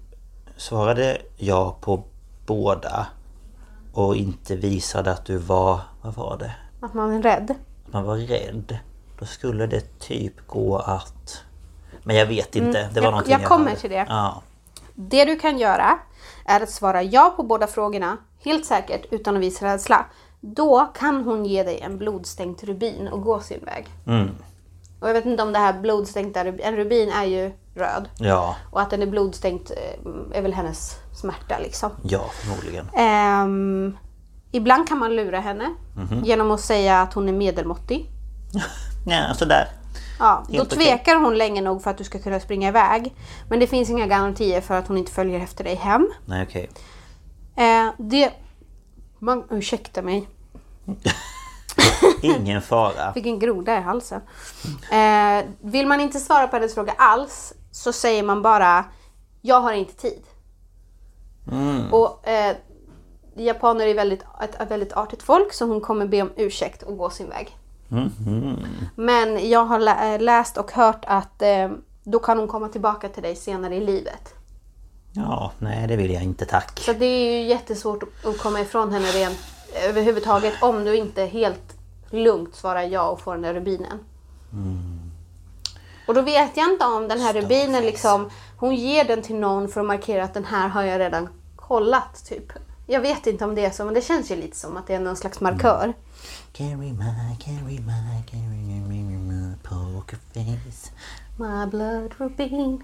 A: svarade ja på båda och inte visade att du var... Vad var det?
B: Att man är rädd.
A: Att man var rädd. Då skulle det typ gå att... Men jag vet inte. Det var
B: Mm. jag-
A: någonting
B: jag kommer
A: hörde.
B: till det.
A: Ja.
B: Det du kan göra är att svara ja på båda frågorna, helt säkert utan att visa rädsla. Då kan hon ge dig en blodstänkt rubin och gå sin väg.
A: Mm.
B: Och jag vet inte om det här blodstänkta rubin, en rubin är ju röd.
A: Ja.
B: Och att den är blodstänkt eh, är väl hennes smärta liksom.
A: Ja, förmodligen.
B: Ehm, ibland kan man lura henne
A: Mhm.
B: genom att säga att hon är medelmåttig.
A: Ja, sådär.
B: Ja, då
A: Helt
B: tvekar hon länge nog för att du ska kunna springa iväg. Men det finns inga garantier för att hon inte följer efter dig hem.
A: Nej, okej.
B: Eh, det... Man, ursäkta mig.
A: Ingen fara.
B: Fick en groda i halsen. Eh, vill man inte svara på hennes fråga alls så säger man bara Jag har inte tid. Och eh, japaner är väldigt, ett, ett väldigt artigt folk så hon kommer be om ursäkt och gå sin väg. Men jag har lä- eh, läst och hört att eh, då kan hon komma tillbaka till dig senare i livet.
A: Ja, nej det vill jag inte tack.
B: Så det är ju jättesvårt att- att komma ifrån henne rent överhuvudtaget om du inte helt lugnt svarar ja och får den där rubinen. Och då vet jag inte om den här rubinen liksom, hon ger den till någon för att markera att den här har jag redan kollat typ. Jag vet inte om det är så men det känns ju lite som att det är någon slags markör.
A: Carry my, carry my, carry my, my poker face.
B: My blood rubin.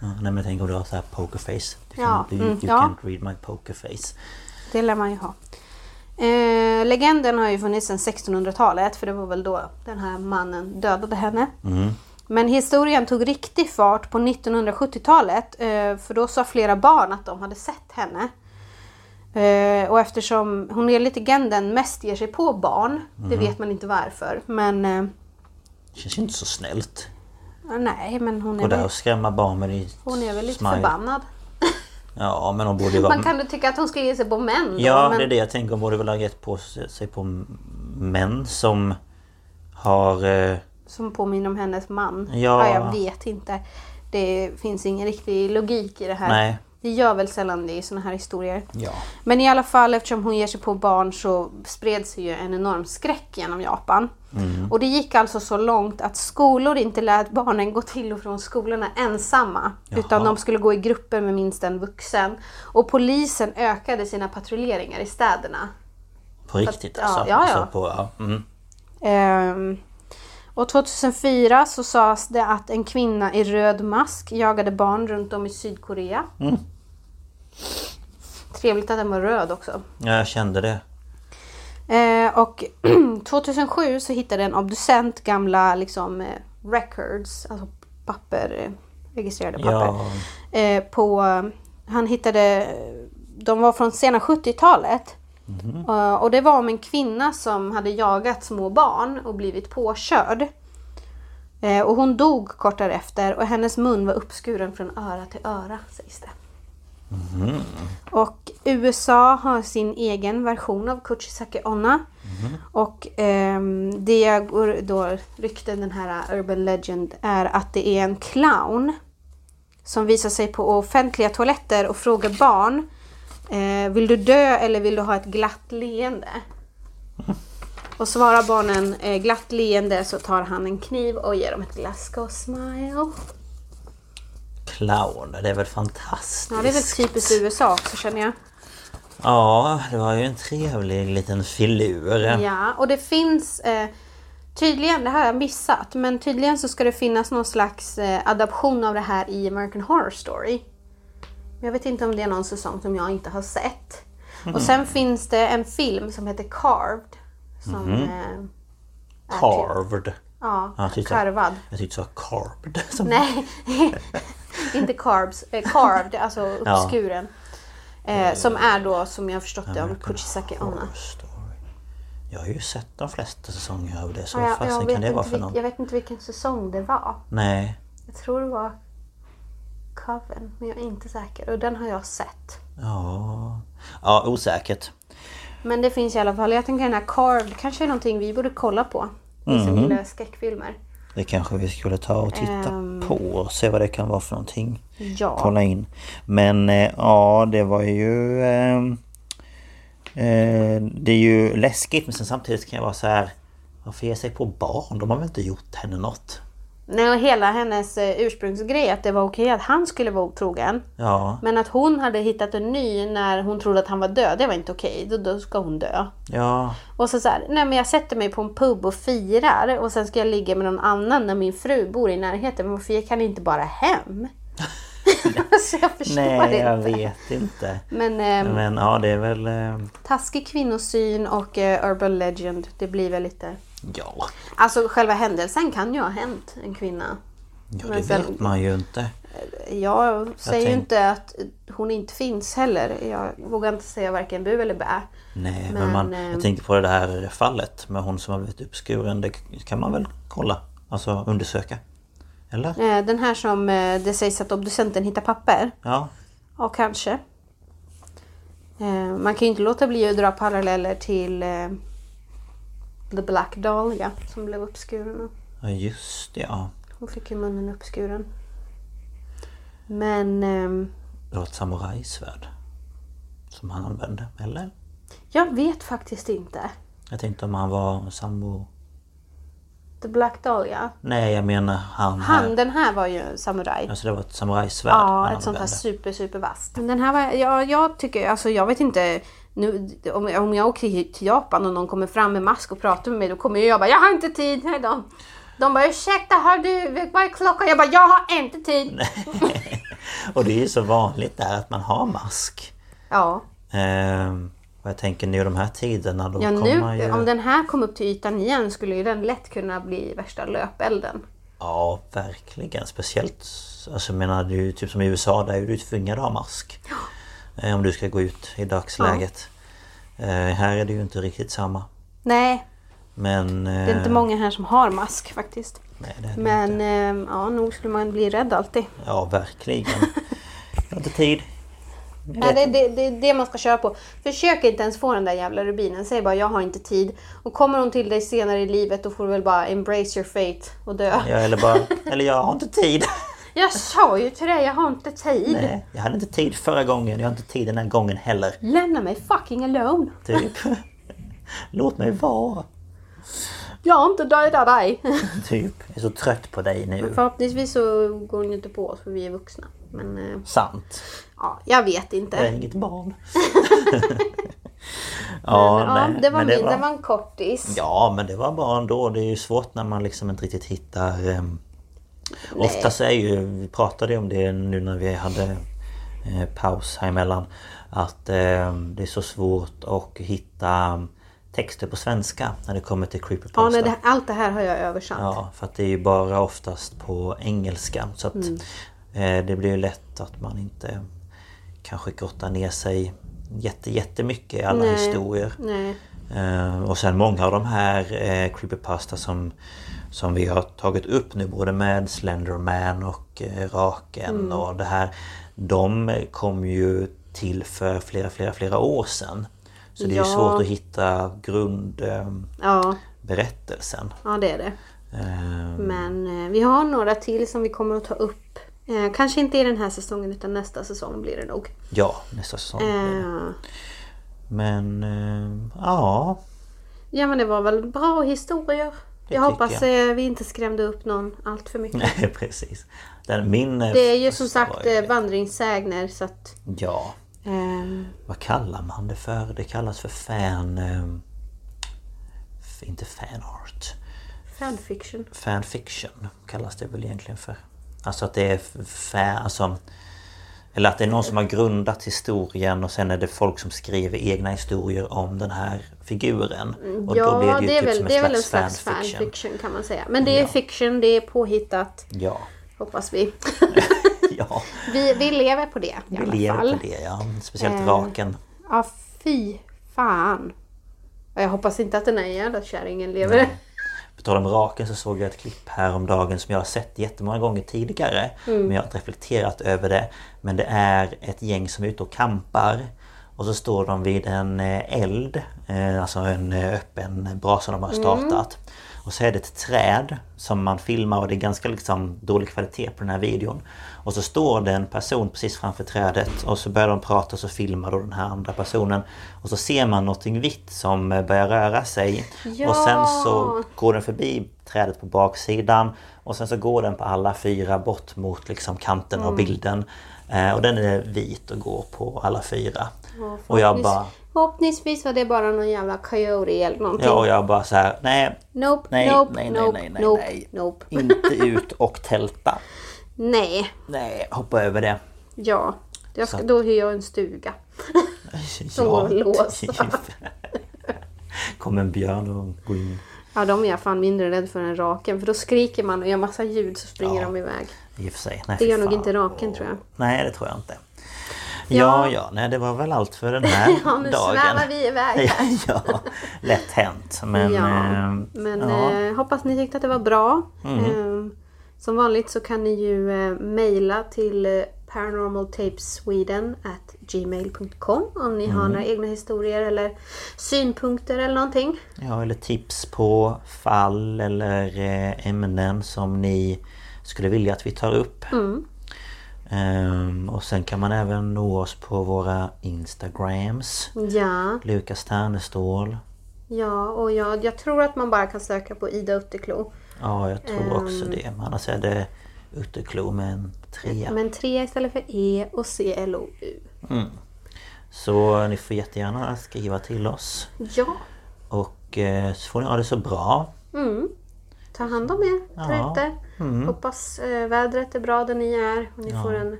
A: Ja, nej men tänk om du har så här poker face. Du, kan,
B: Ja,
A: du,
B: mm,
A: you
B: ja.
A: can't read my poker face.
B: Det lär man ju ha. Eh, legenden har ju funnits sedan 1600-talet för det var väl då den här mannen dödade henne. Men historien tog riktig fart på 1970-talet eh, för då sa flera barn att de hade sett henne. Eh, och eftersom hon enligt legenden mest ger sig på barn, det vet man inte varför. Men eh,
A: Känns ju inte så snällt.
B: nej, men hon
A: Gå
B: är,
A: där
B: väl,
A: och skrämma barn med ditt
B: hon är väl lite
A: smile.
B: förbannad.
A: Ja men hon borde vara...
B: Man kan ju tycka att hon skulle ge sig på män då,
A: Ja
B: men...
A: det är det jag tänker. Hon borde väl ha gett på sig på män som har... Eh,
B: Som påminner om hennes man.
A: Ja.
B: jag vet inte. Det finns ingen riktig logik i det här.
A: nej.
B: Det gör väl sällan det i såna här historier.
A: Ja.
B: Men i alla fall eftersom hon ger sig på barn så spred sig ju en enorm skräck genom Japan.
A: Mm.
B: Och det gick alltså så långt att skolor inte lät barnen gå till och från skolorna ensamma. Utan de skulle gå i grupper med minst en vuxen. Och polisen ökade sina patrulleringar i städerna.
A: På riktigt
B: ja,
A: alltså.
B: ja, ja.
A: Alltså på, ja. Mm.
B: Ehm, och 2004 så sades det att en kvinna i röd mask jagade barn runt om i Sydkorea.
A: Mm.
B: Trevligt att den var röd också.
A: ja jag kände det.
B: Eh, och 2007 så hittade en obducent gamla liksom, eh, records, alltså papper, eh, registrerade papper.
A: Ja.
B: Eh, på, han hittade, de var från sena 70-talet. Eh, och det var om en kvinna som hade jagat små barn och blivit påkörd. Eh, och hon dog kort därefter och hennes mun var uppskuren från öra till öra sägs det. Och USA har sin egen version av Kuchisake Onna. Och ehm, det går då rykten, den här Urban Legend, är att det är en clown som visar sig på offentliga toaletter och frågar barn eh, Vill du dö eller vill du ha ett glatt leende? Och svarar barnen eh, glatt leende så tar han en kniv och ger dem ett Glasgow smile.
A: Clown, det är väl fantastiskt.
B: Ja, det är väl typiskt USA också känner jag.
A: Ja, det var ju en trevlig liten filur.
B: Ja, och det finns eh, tydligen, det här har jag missat, men tydligen så ska det finnas någon slags eh, adaption av det här i American Horror Story. Jag vet inte om det är någon säsong som jag inte har sett. Och sen finns det en film som heter Carved. Som eh, är typ-
A: Carved.
B: Ja,
A: Ja, tyckte-
B: karvad.
A: Jag tyckte du sa carved. Som
B: Nej, inte carbs. Eh, carved, alltså uppskuren. Eh, som är då, som jag har förstått det, om Kuchisake Onna.
A: Jag har ju sett de flesta säsonger av det. Så
B: Ja,
A: vad fasen kan det vara för någon?
B: jag vet inte vilken säsong det var.
A: Nej.
B: Jag tror det var Coven, men jag är inte säker. Och den har jag sett.
A: Ja. Ja, osäkert.
B: Men det finns i alla fall, jag tänker den här Carved kanske är någonting vi borde kolla på. Vi som gillar skräckfilmer.
A: Det kanske vi skulle ta och titta
B: Ehm.
A: På och se vad det kan vara för någonting.
B: Ja.
A: Kolla in. Men eh, ja, det var ju... ehm, eh, det är ju läskigt men sen samtidigt kan jag vara så här... Varför ge sig på barn? De har väl inte gjort henne något?
B: Nej, och hela hennes eh, ursprungsgrej att det var okej att han skulle vara otrogen.
A: Ja,
B: Men att hon hade hittat en ny när hon trodde att han var död, det var inte okej. Då, då ska hon dö.
A: ja,
B: Och så så här, nej men jag sätter mig på en pub och firar och sen ska jag ligga med någon annan när min fru bor i närheten. Men varför gick han inte bara hem? så jag förstår
A: nej jag
B: inte.
A: vet inte.
B: Men ehm,
A: Men ja, det är väl... eh,
B: taskig kvinnosyn och eh, urban legend, det blir väl lite...
A: Ja,
B: Alltså själva händelsen kan ju ha hänt en kvinna.
A: ja
B: Men
A: det
B: sen-
A: vet man ju inte.
B: Jag säger ju
A: tänk-
B: inte att hon inte finns heller. Jag vågar inte säga varken bu eller bä.
A: Nej, men,
B: Men,
A: man,
B: eh,
A: jag tänker på det här fallet med hon som har blivit uppskuren. Det kan man väl kolla? Alltså undersöka? Eller?
B: Eh, Den här som eh, det sägs att obducenten hittar papper.
A: Ja,
B: Ja, kanske. Man kan ju inte låta bli att dra paralleller till The Black Dahlia som blev uppskuren.
A: ja just det ja.
B: Hon fick ju munnen uppskuren. Men ehm,
A: Det var ett samurajsvärd. Som han använde, eller?
B: jag vet faktiskt inte.
A: Jag tänkte om han var sambo...
B: The Black Dahlia.
A: Nej jag menar han,
B: Han,
A: här.
B: den här var ju samuraj.
A: Alltså det var ett samurajsvärd
B: Ja, ett sånt här super, super vasst. Den här var, ja, jag tycker, alltså jag vet inte, nu, om, om jag åker till Japan och någon kommer fram med mask och pratar med mig, då kommer jag bara, jag har inte tid, hej då. De bara, ursäkta, har du, vad är klockan? Jag bara, jag har inte tid.
A: Och det är ju så vanligt där att man har mask.
B: Ja,
A: Ehm, och jag tänker nu de här tiderna då
B: ja
A: kommer
B: nu,
A: ju...
B: om den här kom upp till ytan igen skulle ju den lätt kunna bli värsta löpelden.
A: Ja, verkligen. Speciellt, alltså jag menar, det är ju typ som i USA, där är du tvingad att ha mask. Eh, Om du ska gå ut i dagsläget. Eh, här är det ju inte riktigt samma.
B: Nej,
A: Men...
B: det är inte många här som har mask faktiskt.
A: Nej, det är det
B: Men
A: inte.
B: eh, ja, nog skulle man bli rädd alltid.
A: Ja, verkligen. Jag har inte tid.
B: Nej, det, det, det är det man ska köra på. Försök inte ens få den där jävla rubinen. Säg bara jag har inte tid. Och kommer hon till dig senare i livet då får du väl bara embrace your fate och dö.
A: Ja, eller bara... Eller jag har inte tid.
B: Jag sa ju till dig jag har inte tid.
A: Nej, jag hade inte tid förra gången. Jag har inte tid den här gången heller.
B: Lämna mig fucking alone.
A: Typ. Låt mig vara.
B: Jag har inte dödat dig.
A: Typ. Jag är så trött på dig nu.
B: Förhoppningsvis så går ju inte på oss för vi är vuxna. Men eh,
A: Sant.
B: ja, jag vet
A: Jag är
B: inte.
A: inget barn.
B: Ja, ja,
A: nej,
B: det var
A: men
B: min, det var en kortis.
A: Ja men det var bra ändå. Det är ju svårt när man liksom inte riktigt hittar... Um... Oftast är ju, vi pratade om det nu när vi hade eh, paus här emellan. Att eh, det är så svårt att hitta texter på svenska när det kommer till
B: Ja,
A: creepypasta.
B: nej, det, allt det här har jag översatt.
A: Ja, för att det är ju bara oftast på engelska. Så att
B: Mm.
A: eh, det blir ju lätt att man inte kanske grottar ner sig jätte, jättemycket i alla
B: Nej.
A: historier.
B: Nej.
A: Eh, och sen många av de här eh, creepypasta som, som vi har tagit upp nu både med Slenderman och eh, Raken
B: Mm.
A: och det här. De kom ju till för flera, flera, flera år sedan. Så det är
B: Ja.
A: ju svårt att hitta grundberättelsen.
B: Ja, ja, det är det.
A: Eh,
B: Men eh, vi har några till som vi kommer att ta upp. Eh, kanske inte i den här säsongen utan nästa säsong blir det nog.
A: Ja, nästa säsong. blir det. Men eh, ja,
B: ja men det var väl bra historier. Jag hoppas
A: tycker
B: eh, vi inte skrämde upp någon allt för mycket.
A: nej precis. Den, min eh,
B: Det är ju som sagt
A: ju-
B: eh, vandringssägner så att...
A: Ja,
B: ehm,
A: vad kallar man det för? Det kallas för fan... F- inte fanart.
B: fanfiction.
A: Fanfiction kallas det väl egentligen för. Alltså att det är fan... Alltså, eller att det är någon som har grundat historien och sen är det folk som skriver egna historier om den här figuren. Och
B: ja,
A: då blir det ju
B: det är,
A: typ
B: väl,
A: som
B: det är väl en
A: slags fanfiction.
B: fanfiction kan man säga. Men det är
A: Ja.
B: fiction, det är påhittat.
A: Ja,
B: Hoppas vi.
A: ja.
B: vi, vi lever på det i
A: Vi
B: alla
A: lever
B: fall.
A: på det ja. Speciellt
B: Eh,
A: raken.
B: Ja, fy fan. Jag hoppas inte att den här jävla kärringen lever.
A: På tal om raken så såg jag ett klipp här om dagen som jag har sett jättemånga gånger tidigare.
B: Mm.
A: Men jag har inte reflekterat över det. Men det är ett gäng som är ute och kampar. Och så står de vid en eh, eld. eh, Alltså en eh, öppen brasa de har
B: Mm.
A: Och så är det ett träd som man filmar och det är ganska liksom dålig kvalitet på den här videon. Och så står det en person precis framför trädet och så börjar de prata och så filmar då den här andra personen. Och så ser man någonting vitt som börjar röra sig.
B: Ja!
A: Och sen så går den förbi trädet på baksidan och sen så går den på alla fyra bort mot liksom kanten
B: Mm.
A: av bilden. Eh, och den är vit och går på alla fyra.
B: Ja,
A: Och jag bara...
B: Förhoppningsvis var det bara någon jävla coyote eller någonting.
A: Ja, och jag bara så här, nej,
B: Nope,
A: Nej,
B: nope,
A: nej, nej,
B: nope,
A: nej, nej,
B: nope,
A: nej.
B: nope.
A: inte ut och tälta.
B: Nej,
A: Nej, hoppa över det.
B: ja. Jag ska,
A: Så-
B: då hyr jag en stuga. Som går att låsa.
A: Kommer en björn och går in.
B: Ja, de är jag fan mindre rädd för än raken. För då skriker man och gör massa ljud så springer
A: Ja.
B: de iväg.
A: I och för sig. Nej,
B: Det gör nog inte raken tror jag.
A: Nej, det tror jag inte. Ja. Ja, nej det var väl allt för den här
B: Ja, nu
A: dagen.
B: svävar vi iväg här.
A: ja, lätt hänt. Men...
B: ja,
A: eh,
B: men
A: ja. Mm.
B: eh, hoppas ni tyckte att det var bra. Eh, som vanligt så kan ni ju eh, mejla till eh, paranormaltapesweden at gmail.com om ni
A: Mm.
B: har några egna historier eller synpunkter eller någonting.
A: Ja, eller tips på fall eller eh, ämnen som ni skulle vilja att vi tar upp. Ehm, och sen kan man även nå oss på våra Instagrams.
B: Ja,
A: Lukas Ternestål.
B: ja och jag, jag tror att man bara kan söka på Ida Utterklo.
A: Ja, jag tror också
B: Ehm.
A: det. Men annars är det Utterklo med en trea.
B: Men tre istället för E och C, L, O, U.
A: Så ni får jättegärna skriva till oss.
B: Ja,
A: Och eh, så får ni ha det så bra.
B: Ta hand om er där
A: Ja.
B: ute. Hoppas eh, vädret är bra där ni är och ni får en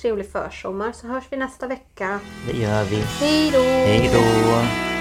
B: trevlig försommar. Så hörs vi nästa vecka.
A: Det gör vi.
B: Hej då!
A: Hej då!